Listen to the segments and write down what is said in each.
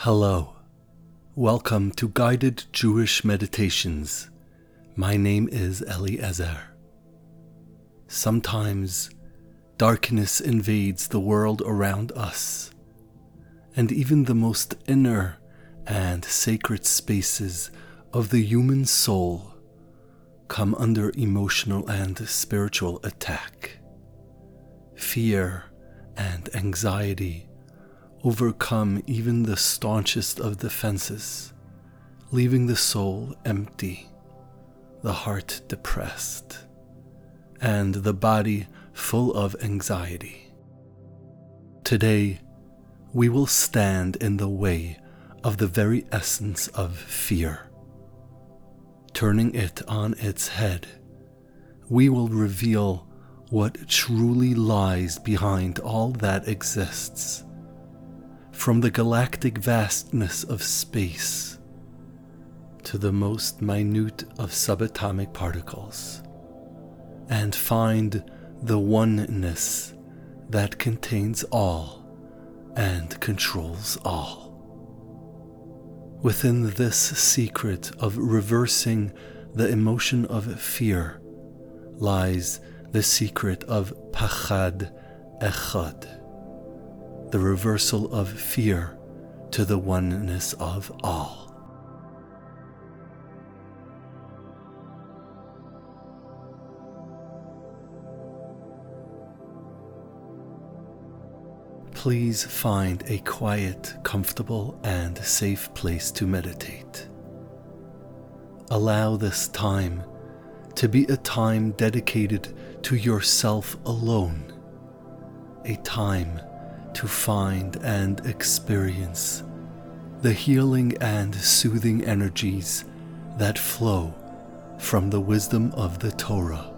Hello. Welcome to Guided Jewish Meditations. My name is Eliezer. Sometimes darkness invades the world around us, and even the most inner and sacred spaces of the human soul come under emotional and spiritual attack. Fear and anxiety overcome even the staunchest of defenses, leaving the soul empty, the heart depressed, and the body full of anxiety. Today, we will stand in the way of the very essence of fear. Turning it on its head, we will reveal what truly lies behind all that exists. From the galactic vastness of space to the most minute of subatomic particles, and find the oneness that contains all and controls all. Within this secret of reversing the emotion of fear lies the secret of Pachad Echad, the reversal of fear to the oneness of all. Please find a quiet, comfortable, and safe place to meditate. Allow this time to be a time dedicated to yourself alone, a time to find and experience the healing and soothing energies that flow from the wisdom of the Torah,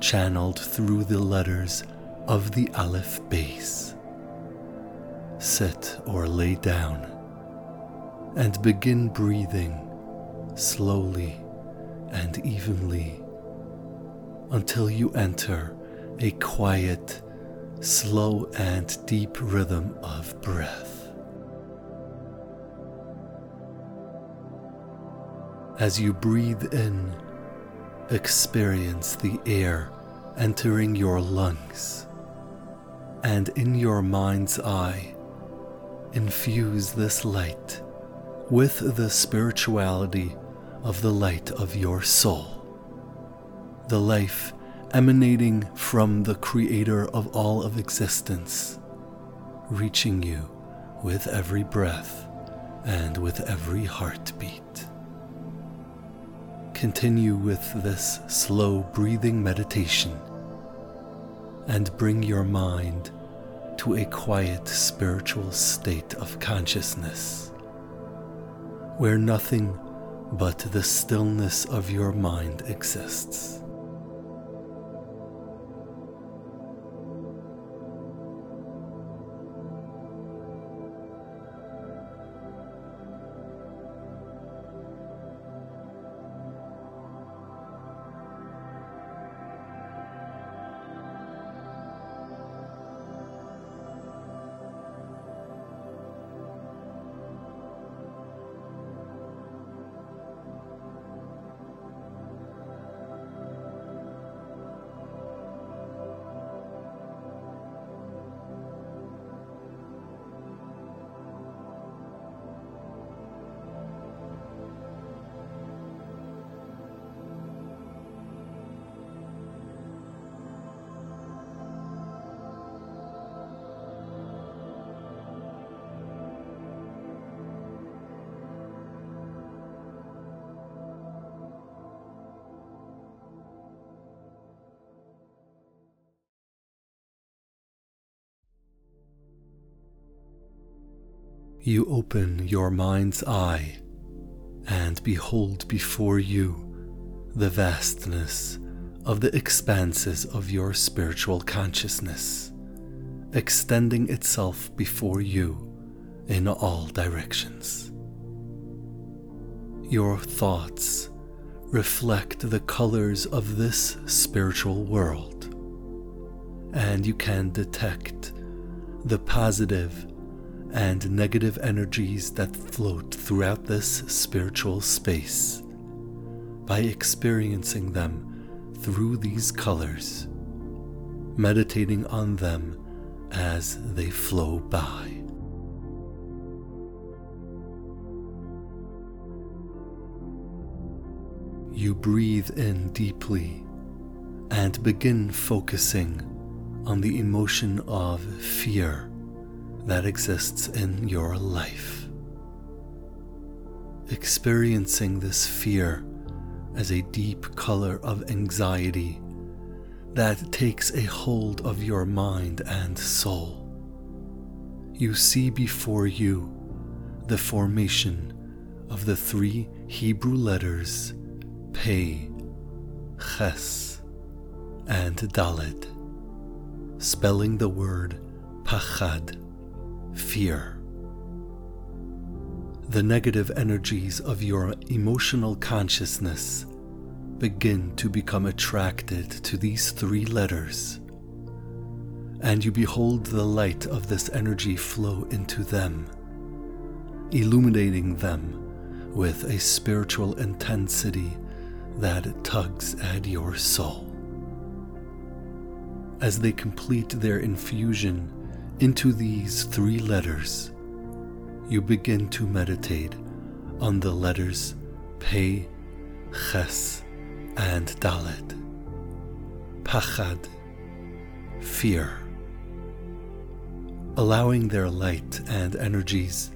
channeled through the letters of the Aleph Beis. Sit or lay down and begin breathing slowly and evenly until you enter a quiet, slow, and deep rhythm of breath. As you breathe in, experience the air entering your lungs, and in your mind's eye, infuse this light with the spirituality of the light of your soul, the life emanating from the Creator of all of existence, reaching you with every breath and with every heartbeat. Continue with this slow breathing meditation and bring your mind to a quiet spiritual state of consciousness where nothing but the stillness of your mind exists. You open your mind's eye and behold before you the vastness of the expanses of your spiritual consciousness, extending itself before you in all directions. Your thoughts reflect the colors of this spiritual world, and you can detect the positive and negative energies that float throughout this spiritual space by experiencing them through these colors, meditating on them as they flow by. You breathe in deeply and begin focusing on the emotion of fear that exists in your life. Experiencing this fear as a deep color of anxiety that takes a hold of your mind and soul. You see before you the formation of the three Hebrew letters Pei, Ches, and Daled, spelling the word Pachad fear. The negative energies of your emotional consciousness begin to become attracted to these three letters, and you behold the light of this energy flow into them, illuminating them with a spiritual intensity that tugs at your soul. As they complete their infusion into these three letters, you begin to meditate on the letters Pei, Ches, and Dalet. Pachad, fear. Allowing their light and energies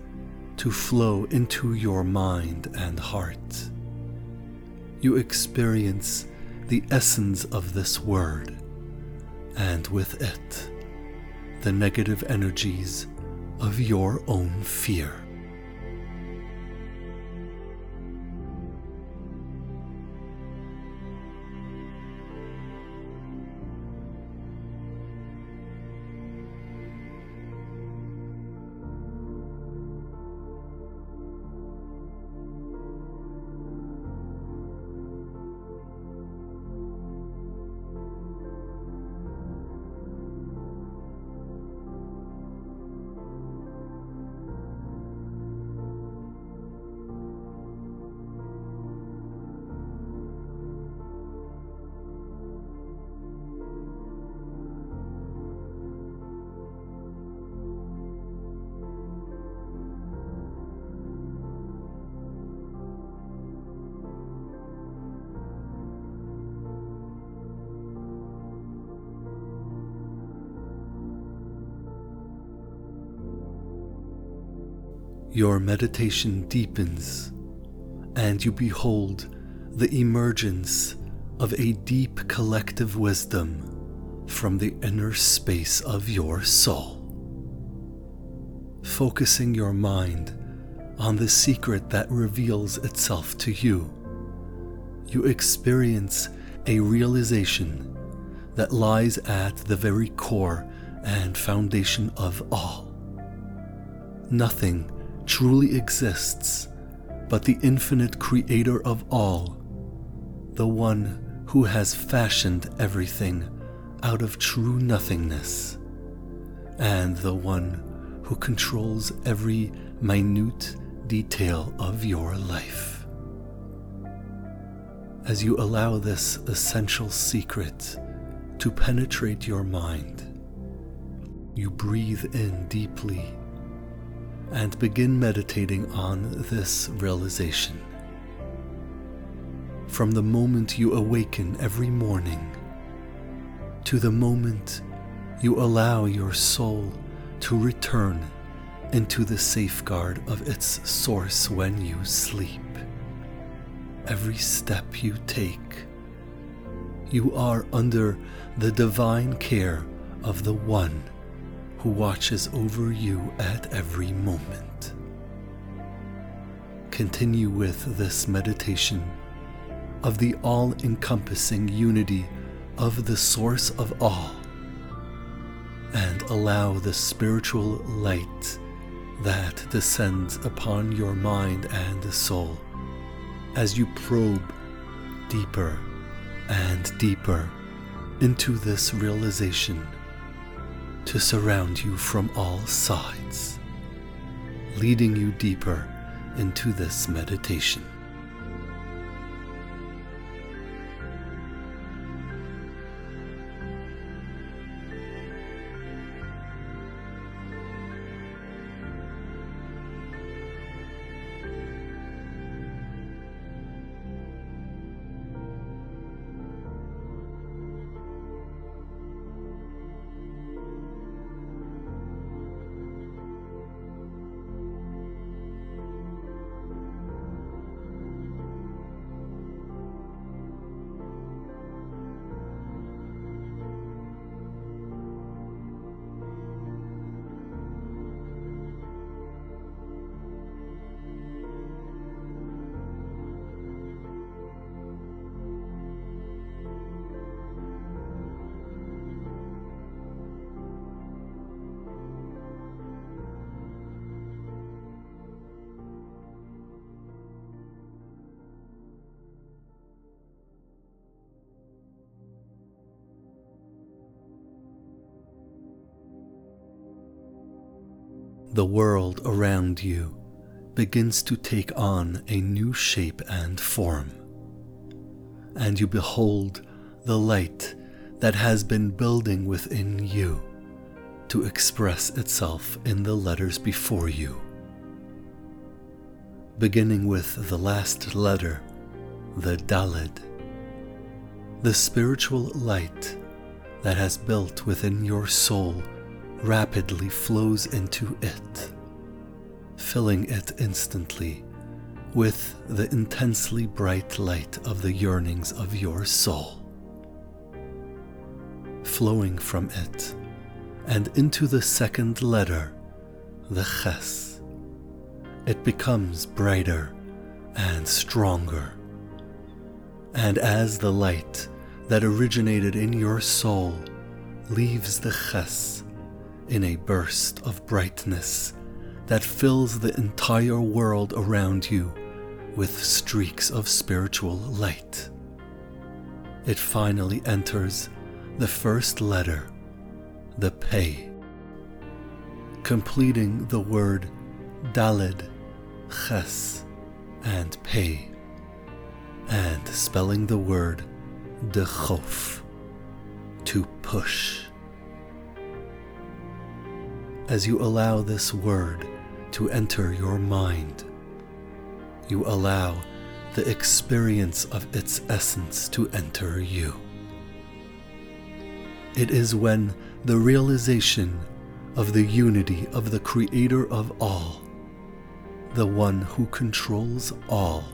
to flow into your mind and heart. You experience the essence of this word, and with it, the negative energies of your own fear. Your meditation deepens and you behold the emergence of a deep collective wisdom from the inner space of your soul. Focusing your mind on the secret that reveals itself to you, you experience a realization that lies at the very core and foundation of all. Nothing truly exists but the infinite creator of all, the one who has fashioned everything out of true nothingness, and the one who controls every minute detail of your life. As you allow this essential secret to penetrate your mind, you breathe in deeply and begin meditating on this realization. From the moment you awaken every morning to the moment you allow your soul to return into the safeguard of its source when you sleep. Every step you take, you are under the divine care of the One who watches over you at every moment. Continue with this meditation of the all encompassing unity of the source of all and allow the spiritual light that descends upon your mind and soul as you probe deeper and deeper into this realization to surround you from all sides. leading you deeper into this meditation. The world around you begins to take on a new shape and form. And you behold the light that has been building within you to express itself in the letters before you. Beginning with the last letter, the Dalid, the spiritual light that has built within your soul rapidly flows into it, filling it instantly with the intensely bright light of the yearnings of your soul. Flowing from it and into the second letter, the Ches, it becomes brighter and stronger. And as the light that originated in your soul leaves the Ches in a burst of brightness that fills the entire world around you with streaks of spiritual light. It finally enters the first letter, the Pei, completing the word Daled, Ches, and Pei, and spelling the word Dachaf, to push as you allow this word to enter your mind. You allow the experience of its essence to enter you. It is when the realization of the unity of the Creator of all, the one who controls all,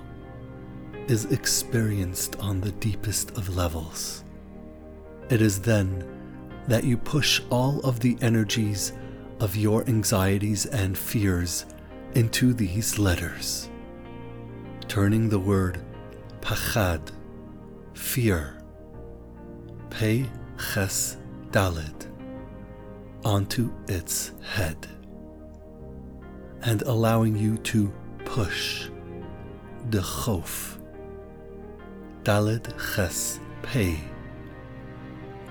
is experienced on the deepest of levels. It is then that you push all of the energies of your anxieties and fears into these letters, turning the word pachad, fear, pe ches daled, onto its head, and allowing you to push the chof, daled ches pei,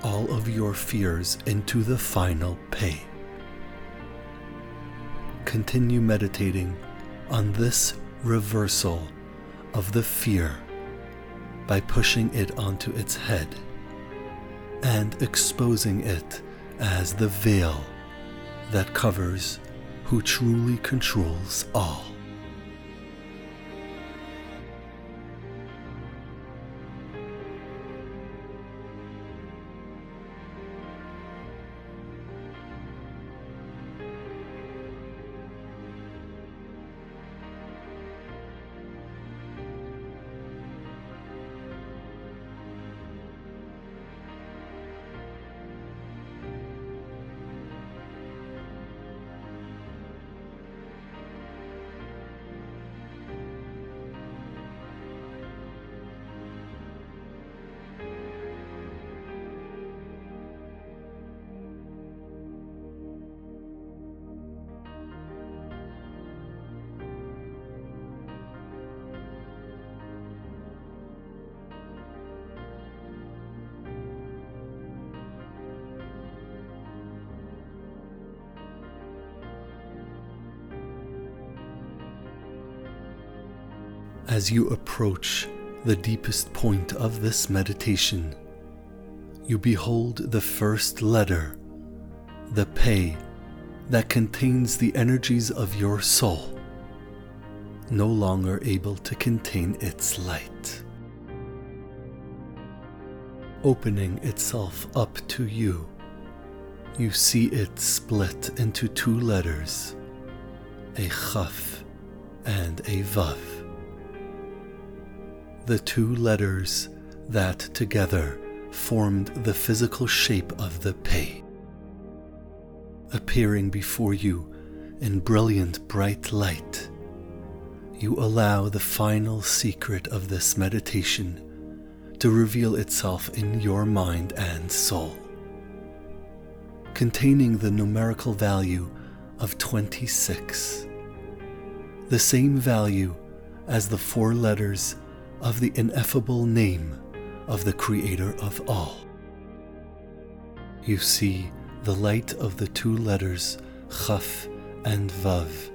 all of your fears into the final pei continue meditating on this reversal of the fear by pushing it onto its head and exposing it as the veil that covers who truly controls all. As you approach the deepest point of this meditation, you behold the first letter, the Pe, that contains the energies of your soul, no longer able to contain its light. Opening itself up to you, you see it split into two letters, a Chaf and a Vav. The two letters that together formed the physical shape of the Pe. Appearing before you in brilliant bright light, you allow the final secret of this meditation to reveal itself in your mind and soul. Containing the numerical value of 26, the same value as the four letters of the ineffable name of the Creator of all. You see the light of the two letters Chaf and Vav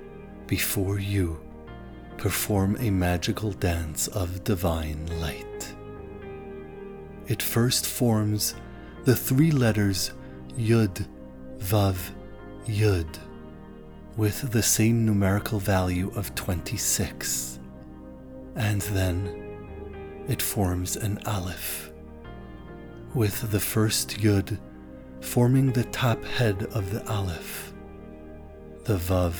before you perform a magical dance of divine light. It first forms the three letters Yud, Vav, Yud, with the same numerical value of 26, and then it forms an Aleph, with the first Yud forming the top head of the Aleph, the Vav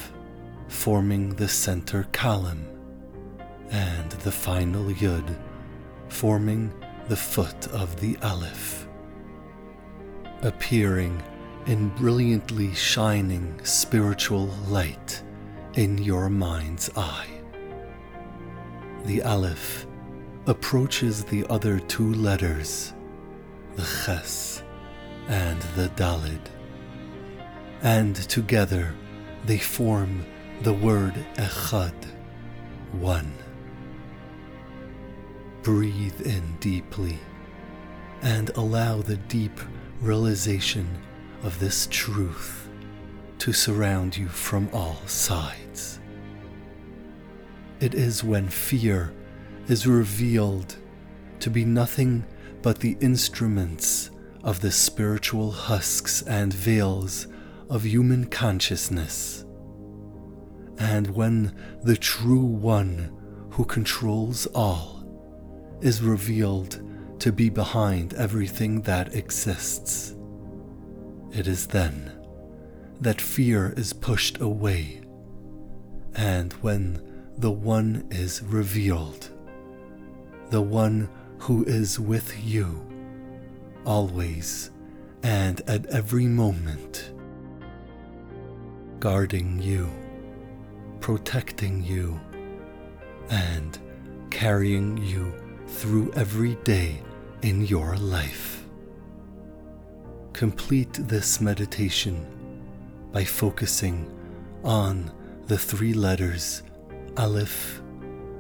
forming the center column, and the final Yud forming the foot of the Aleph, appearing in brilliantly shining spiritual light in your mind's eye. The Aleph approaches the other two letters, the Ches and the Dalid, and together they form the word Echad, one. Breathe in deeply and allow the deep realization of this truth to surround you from all sides. It is when fear is revealed to be nothing but the instruments of the spiritual husks and veils of human consciousness. And when the true one who controls all is revealed to be behind everything that exists, it is then that fear is pushed away, and when the one is revealed, the one who is with you, always and at every moment, guarding you, protecting you, and carrying you through every day in your life. Complete this meditation by focusing on the three letters Aleph,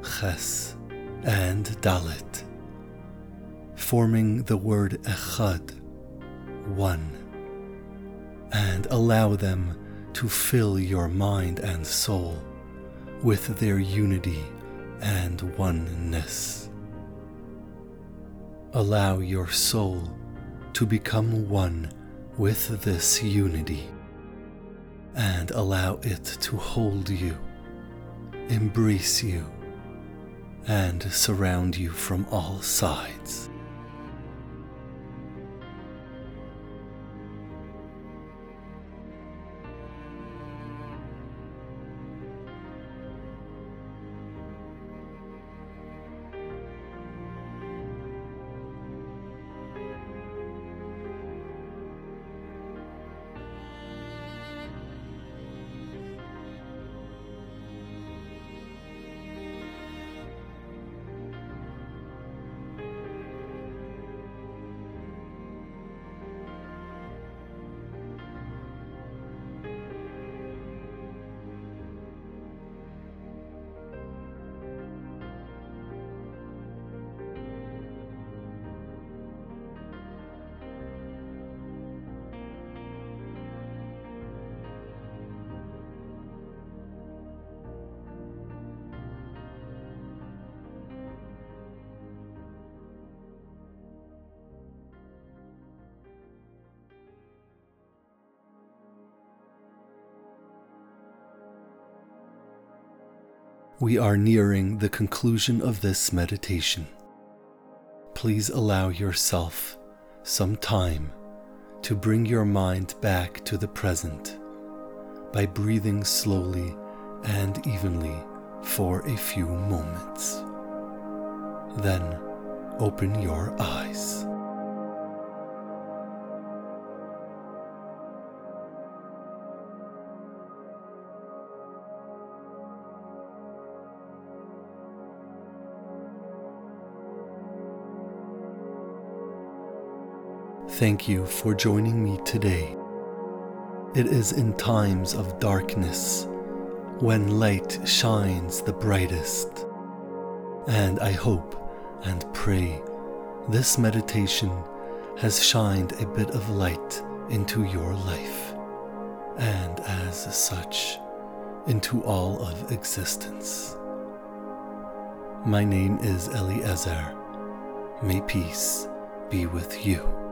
Ches, and Dalet, forming the word Echad, one, and allow them to fill your mind and soul with their unity and oneness. Allow your soul to become one with this unity and allow it to hold you, embrace you, and surround you from all sides. We are nearing the conclusion of this meditation. Please allow yourself some time to bring your mind back to the present by breathing slowly and evenly for a few moments. Then open your eyes. Thank you for joining me today. It is in times of darkness when light shines the brightest. And I hope and pray this meditation has shined a bit of light into your life, and as such, into all of existence. My name is Eliezer. May peace be with you.